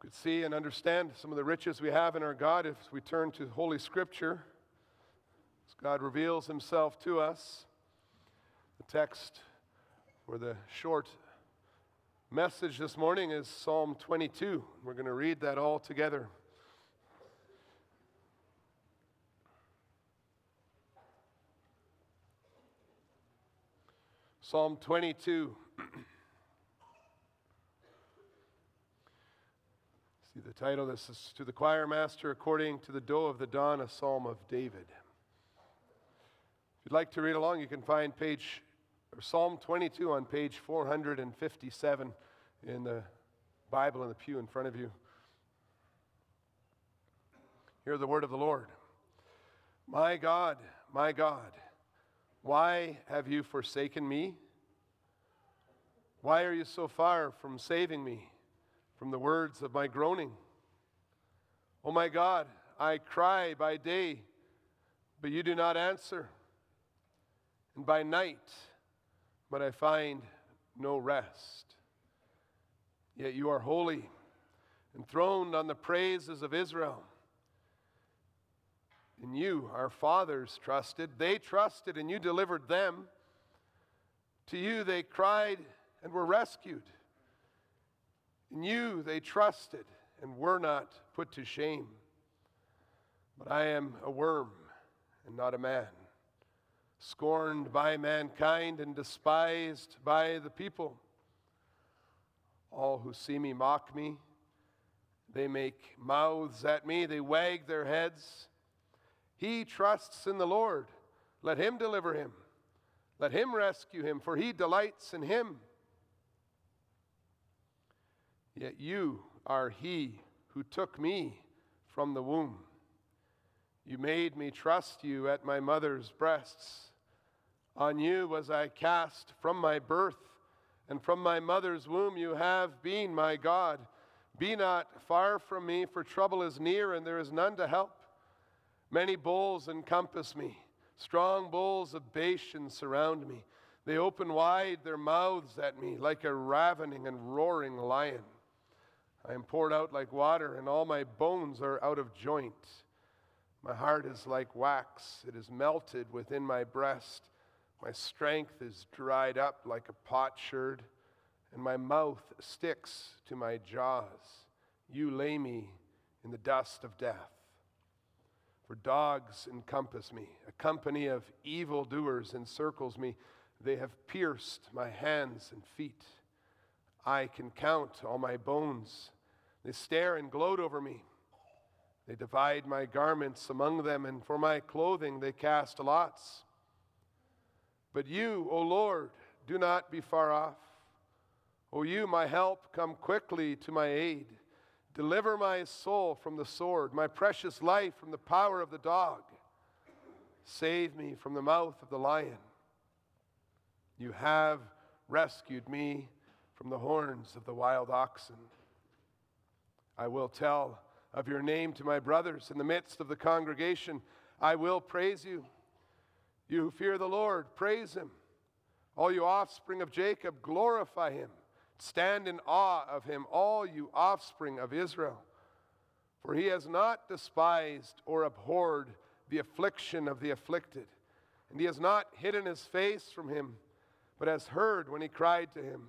could see and understand some of the riches we have in our God if we turn to Holy Scripture. As God reveals Himself to us. The text for the short message this morning is Psalm 22. We're going to read that all together. Psalm 22. See the title. This is to the choir master according to the doe of the dawn, a psalm of David. If you'd like to read along, you can find page or Psalm 22 on page 457 in the Bible in the pew in front of you. Hear the word of the Lord. My God, my God. Why have you forsaken me? Why are you so far from saving me from the words of my groaning? Oh my God, I cry by day, but you do not answer, and by night, but I find no rest. Yet you are holy, enthroned on the praises of Israel. And you, our fathers trusted. They trusted, and you delivered them. To you, they cried and were rescued. In you, they trusted and were not put to shame. But I am a worm and not a man, scorned by mankind and despised by the people. All who see me mock me. They make mouths at me, they wag their heads. He trusts in the Lord. Let him deliver him. Let him rescue him, for he delights in him. Yet you are he who took me from the womb. You made me trust you at my mother's breasts. On you was I cast from my birth, and from my mother's womb you have been my God. Be not far from me, for trouble is near, and there is none to help. Many bulls encompass me, strong bulls of Bashan surround me. They open wide their mouths at me like a ravening and roaring lion. I am poured out like water, and all my bones are out of joint. My heart is like wax, it is melted within my breast. My strength is dried up like a potsherd, and my mouth sticks to my jaws. You lay me in the dust of death. For dogs encompass me, a company of evildoers encircles me. They have pierced my hands and feet. I can count all my bones. They stare and gloat over me. They divide my garments among them, and for my clothing they cast lots. But you, O Lord, do not be far off. O you, my help, come quickly to my aid. Deliver my soul from the sword, my precious life from the power of the dog. Save me from the mouth of the lion. You have rescued me from the horns of the wild oxen. I will tell of your name to my brothers in the midst of the congregation. I will praise you. You who fear the Lord, praise him. All you offspring of Jacob, glorify him. Stand in awe of him, all you offspring of Israel. For he has not despised or abhorred the affliction of the afflicted, and he has not hidden his face from him, but has heard when he cried to him.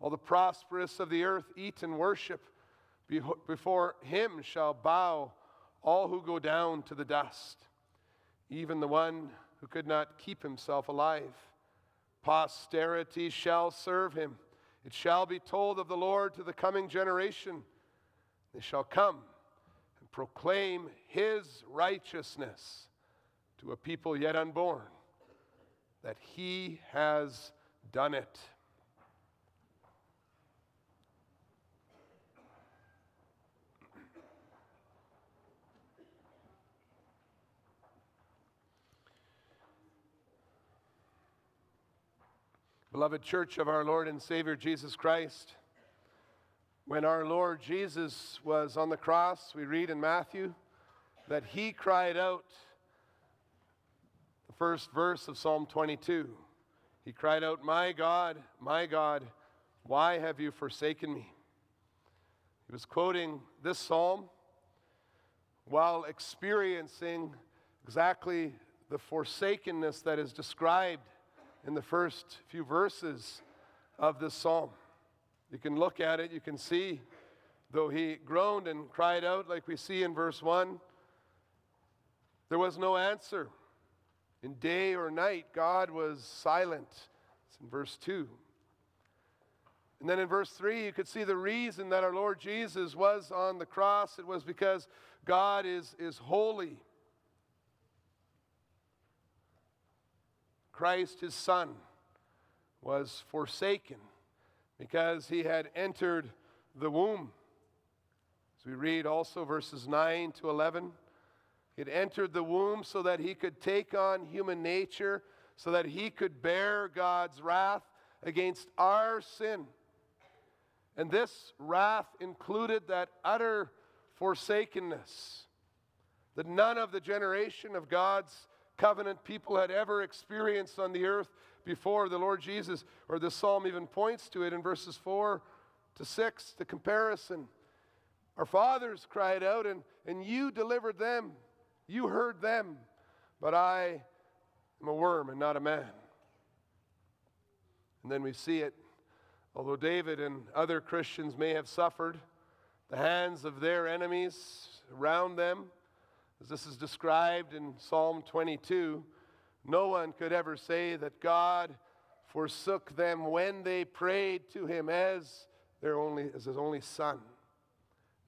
All the prosperous of the earth eat and worship. Before him shall bow all who go down to the dust, even the one who could not keep himself alive. Posterity shall serve him. It shall be told of the Lord to the coming generation. They shall come and proclaim his righteousness to a people yet unborn, that he has done it. Beloved church of our Lord and Savior Jesus Christ, when our Lord Jesus was on the cross, we read in Matthew that he cried out, the first verse of Psalm 22. He cried out, My God, my God, why have you forsaken me? He was quoting this psalm while experiencing exactly the forsakenness that is described in the first few verses of this psalm. You can look at it, you can see, though he groaned and cried out, like we see in verse 1, there was no answer. In day or night, God was silent. It's in verse 2. And then in verse 3, you could see the reason that our Lord Jesus was on the cross. It was because God is, is holy. Christ, his Son, was forsaken because he had entered the womb. As we read also verses 9 to 11, he had entered the womb so that he could take on human nature, so that he could bear God's wrath against our sin. And this wrath included that utter forsakenness that none of the generation of God's covenant people had ever experienced on the earth before. The Lord Jesus, or the psalm even points to it in verses 4 to 6, the comparison. Our fathers cried out, and, and you delivered them. You heard them, but I am a worm and not a man. And then we see it. Although David and other Christians may have suffered the hands of their enemies around them, as this is described in Psalm 22, no one could ever say that God forsook them when they prayed to him as their only as his only son.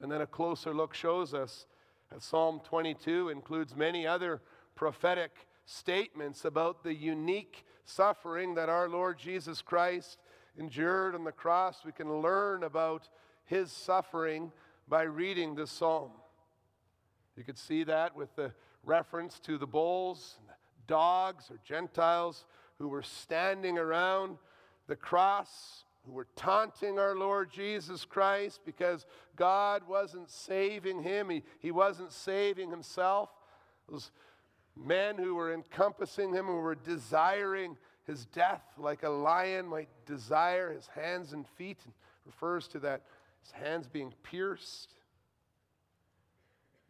And then a closer look shows us that Psalm 22 includes many other prophetic statements about the unique suffering that our Lord Jesus Christ endured on the cross. We can learn about his suffering by reading this psalm. You could see that with the reference to the bulls, dogs, or Gentiles who were standing around the cross, who were taunting our Lord Jesus Christ because God wasn't saving him, he, he wasn't saving himself. Those men who were encompassing him, who were desiring his death like a lion might desire his hands and feet, and refers to that his hands being pierced.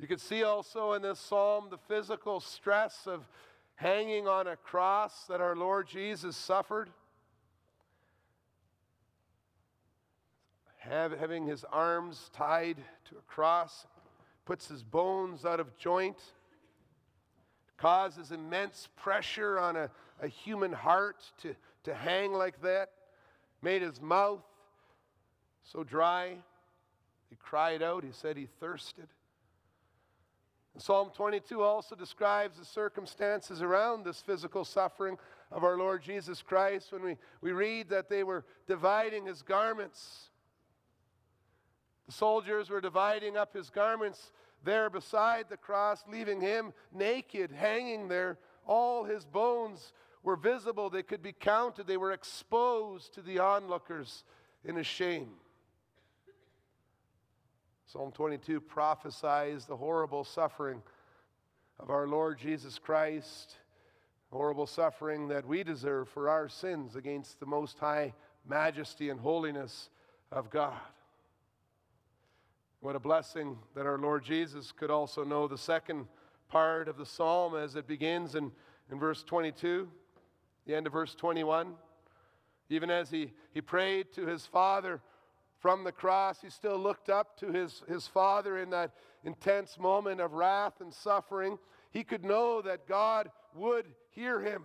You can see also in this psalm the physical stress of hanging on a cross that our Lord Jesus suffered. Have, having his arms tied to a cross, puts his bones out of joint, causes immense pressure on a, a human heart to, to hang like that, made his mouth so dry. He cried out, he said he thirsted. Psalm 22 also describes the circumstances around this physical suffering of our Lord Jesus Christ when we, we read that they were dividing his garments. The soldiers were dividing up his garments there beside the cross, leaving him naked, hanging there. All his bones were visible, they could be counted, they were exposed to the onlookers in his shame. Psalm 22 prophesies the horrible suffering of our Lord Jesus Christ, horrible suffering that we deserve for our sins against the most high majesty and holiness of God. What a blessing that our Lord Jesus could also know the second part of the psalm as it begins in, in verse 22, the end of verse 21. Even as he, he prayed to his Father from the cross, he still looked up to his, his father in that intense moment of wrath and suffering. He could know that God would hear him.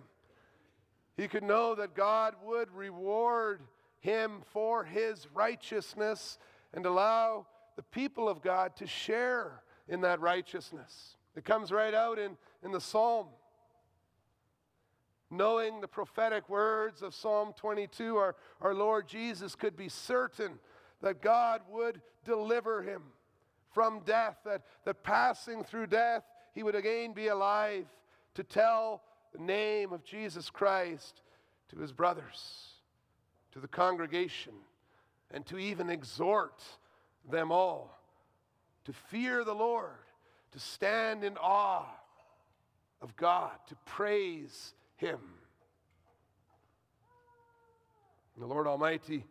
He could know that God would reward him for his righteousness and allow the people of God to share in that righteousness. It comes right out in, in the psalm. Knowing the prophetic words of Psalm 22, our, our Lord Jesus could be certain that God would deliver him from death, that, that passing through death, he would again be alive to tell the name of Jesus Christ to his brothers. to the congregation, and to even exhort them all to fear the Lord, to stand in awe of God, to praise Him. The Lord Almighty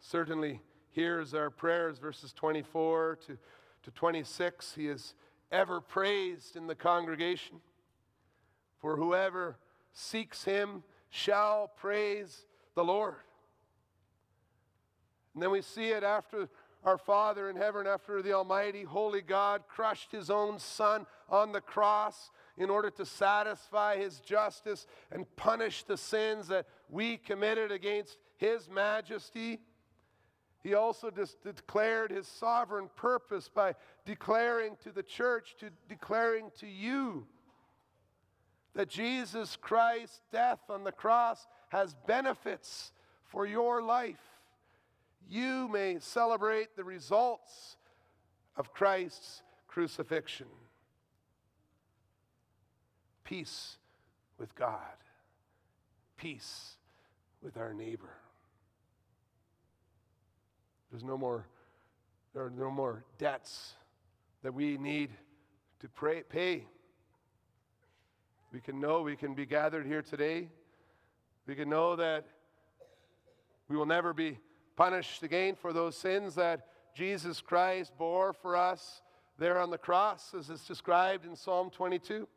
certainly hears our prayers, verses 24 to, to 26. He is ever praised in the congregation. For whoever seeks him shall praise the Lord. And then we see it after our Father in heaven, after the Almighty, holy God crushed his own Son on the cross in order to satisfy his justice and punish the sins that we committed against his majesty. He also declared his sovereign purpose by declaring to the church, to declaring to you that Jesus Christ's death on the cross has benefits for your life. You may celebrate the results of Christ's crucifixion. Peace with God, peace with our neighbor. There's no more, there are no more debts that we need to pray, pay. We can know we can be gathered here today. We can know that we will never be punished again for those sins that Jesus Christ bore for us there on the cross, as it's described in Psalm 22.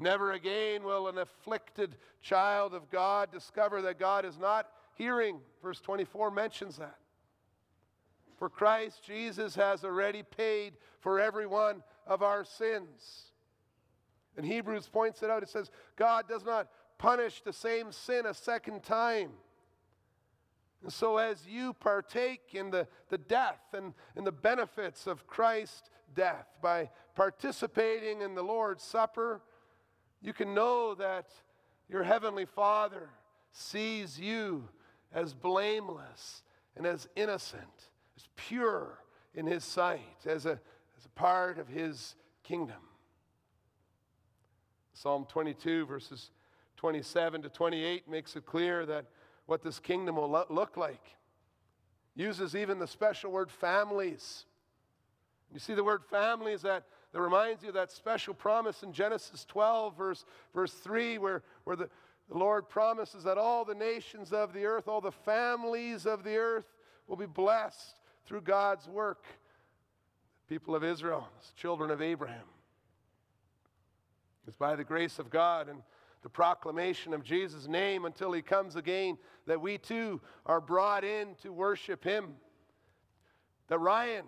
Never again will an afflicted child of God discover that God is not hearing. Verse 24 mentions that. For Christ Jesus has already paid for every one of our sins. And Hebrews points it out. It says, God does not punish the same sin a second time. And so, as you partake in the, the death and in the benefits of Christ's death by participating in the Lord's Supper, you can know that your Heavenly Father sees you as blameless and as innocent, as pure in His sight, as a, as a part of His kingdom. Psalm 22, verses 27 to 28, makes it clear that what this kingdom will lo- look like. Uses even the special word families. You see the word families that, that reminds you of that special promise in Genesis 12, verse, verse 3, where, where the, the Lord promises that all the nations of the earth, all the families of the earth will be blessed through God's work. People of Israel, children of Abraham. It's by the grace of God and the proclamation of Jesus' name until he comes again that we too are brought in to worship him. That Ryan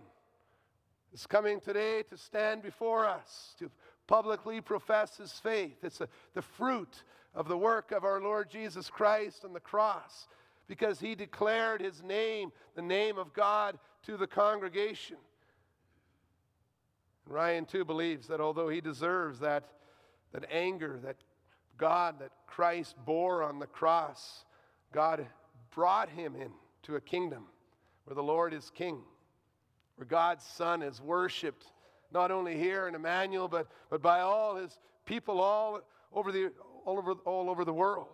is coming today to stand before us, to publicly profess his faith. It's a, the fruit of the work of our Lord Jesus Christ on the cross because he declared his name, the name of God, to the congregation. Ryan too believes that although he deserves that that anger that God, that Christ bore on the cross, God brought him into a kingdom where the Lord is king, where God's Son is worshiped, not only here in Emmanuel, but, but by all his people all over, the, all, over, all over the world.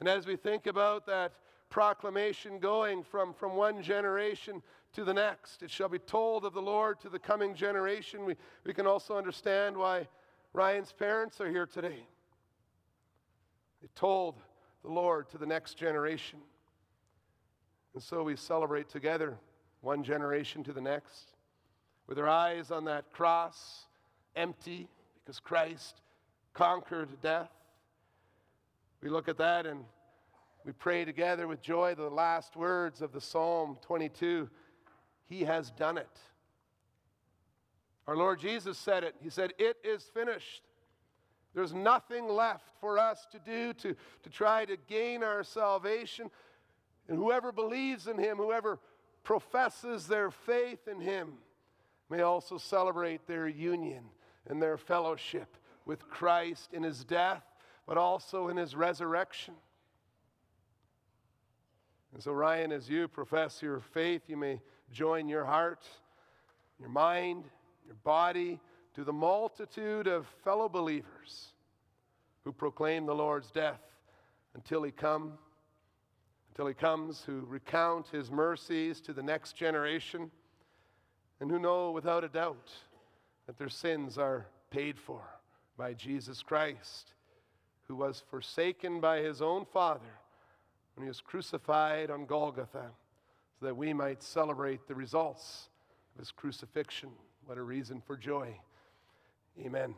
And as we think about that proclamation going from, from one generation to the next. It shall be told of the Lord to the coming generation. We, we can also understand why Ryan's parents are here today. They told the Lord to the next generation. And so we celebrate together, one generation to the next, with our eyes on that cross, empty, because Christ conquered death. We look at that and we pray together with joy the last words of the Psalm 22 he has done it. Our Lord Jesus said it. He said, It is finished. There's nothing left for us to do to, to try to gain our salvation. And whoever believes in him, whoever professes their faith in him, may also celebrate their union and their fellowship with Christ in his death, but also in his resurrection. And so, Ryan, as you profess your faith, you may join your heart, your mind, your body to the multitude of fellow believers who proclaim the Lord's death until he come, until he comes, who recount his mercies to the next generation, and who know without a doubt that their sins are paid for by Jesus Christ, who was forsaken by his own Father when he was crucified on Golgotha, so that we might celebrate the results of his crucifixion. What a reason for joy. Amen.